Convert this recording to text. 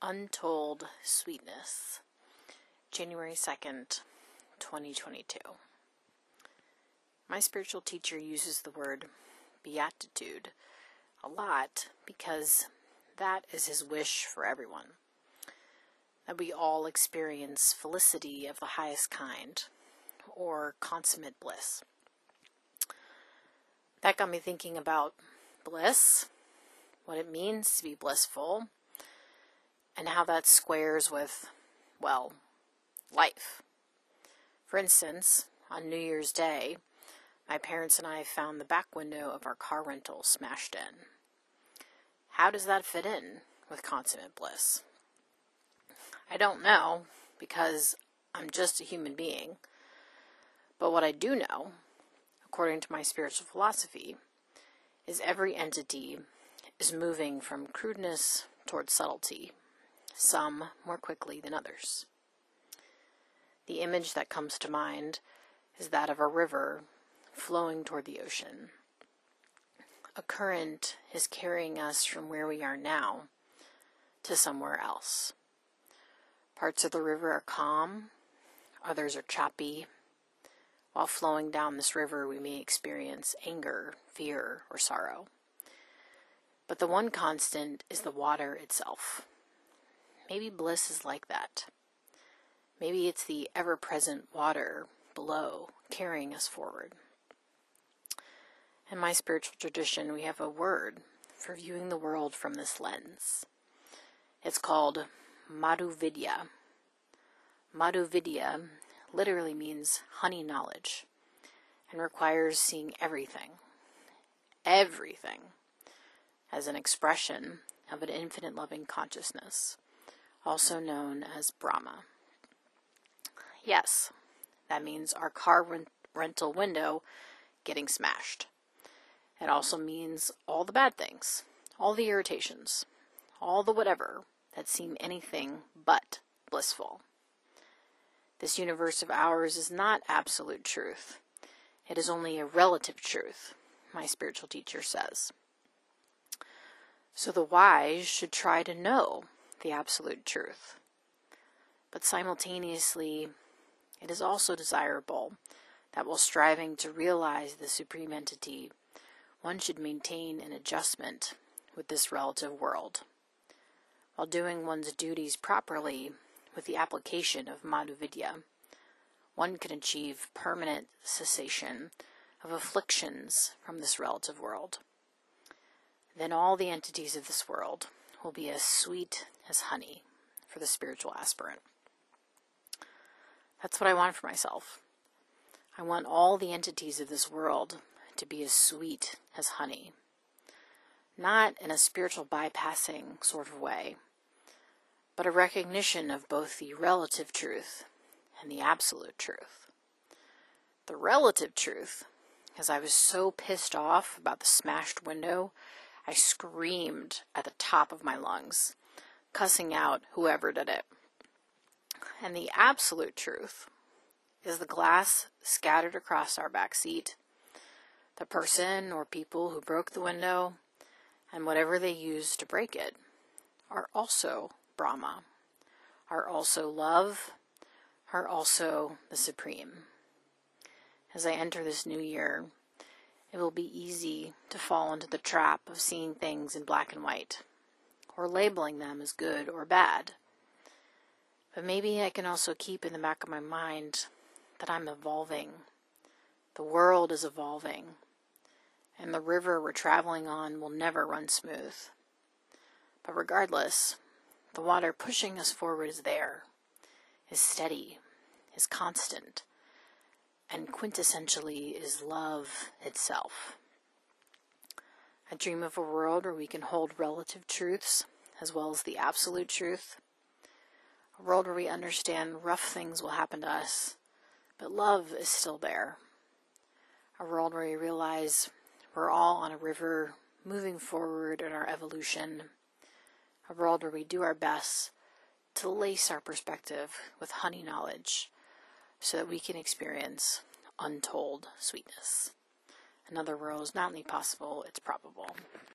Untold Sweetness, January 2nd, 2022. My spiritual teacher uses the word beatitude a lot because that is his wish for everyone. That we all experience felicity of the highest kind or consummate bliss. That got me thinking about bliss, what it means to be blissful and how that squares with, well, life. For instance, on New Year's Day, my parents and I found the back window of our car rental smashed in. How does that fit in with consummate bliss? I don't know because I'm just a human being. But what I do know, according to my spiritual philosophy, is every entity is moving from crudeness towards subtlety some more quickly than others. The image that comes to mind is that of a river flowing toward the ocean. A current is carrying us from where we are now to somewhere else. Parts of the river are calm, others are choppy. While flowing down this river, we may experience anger, fear, or sorrow. But the one constant is the water itself. Maybe bliss is like that. Maybe it's the ever present water below carrying us forward. In my spiritual tradition, we have a word for viewing the world from this lens. It's called Madhuvidya. Madhuvidya literally means honey knowledge and requires seeing everything, everything, as an expression of an infinite loving consciousness also known as Brahma. Yes, that means our car rent- rental window getting smashed. It also means all the bad things, all the irritations, all the whatever that seem anything but blissful. This universe of ours is not absolute truth. It is only a relative truth, my spiritual teacher says. So the wise should try to know the absolute truth. But simultaneously, it is also desirable that while striving to realize the supreme entity, one should maintain an adjustment with this relative world. While doing one's duties properly with the application of Madhuvidya, one can achieve permanent cessation of afflictions from this relative world. Then all the entities of this world will be as sweet as honey for the spiritual aspirant. That's what I want for myself. I want all the entities of this world to be as sweet as honey. Not in a spiritual bypassing sort of way, but a recognition of both the relative truth and the absolute truth. The relative truth, as I was so pissed off about the smashed window I screamed at the top of my lungs, cussing out whoever did it. And the absolute truth is the glass scattered across our back seat, the person or people who broke the window, and whatever they used to break it are also Brahma, are also love, are also the Supreme. As I enter this new year, it will be easy to fall into the trap of seeing things in black and white, or labeling them as good or bad. But maybe I can also keep in the back of my mind that I'm evolving. The world is evolving, and the river we're traveling on will never run smooth. But regardless, the water pushing us forward is there, is steady, is constant, and quintessentially is love itself. I dream of a world where we can hold relative truths as well as the absolute truth. A world where we understand rough things will happen to us, but love is still there. A world where we realize we're all on a river moving forward in our evolution. A world where we do our best to lace our perspective with honey knowledge so that we can experience untold sweetness. Another rose, not only possible, it's probable.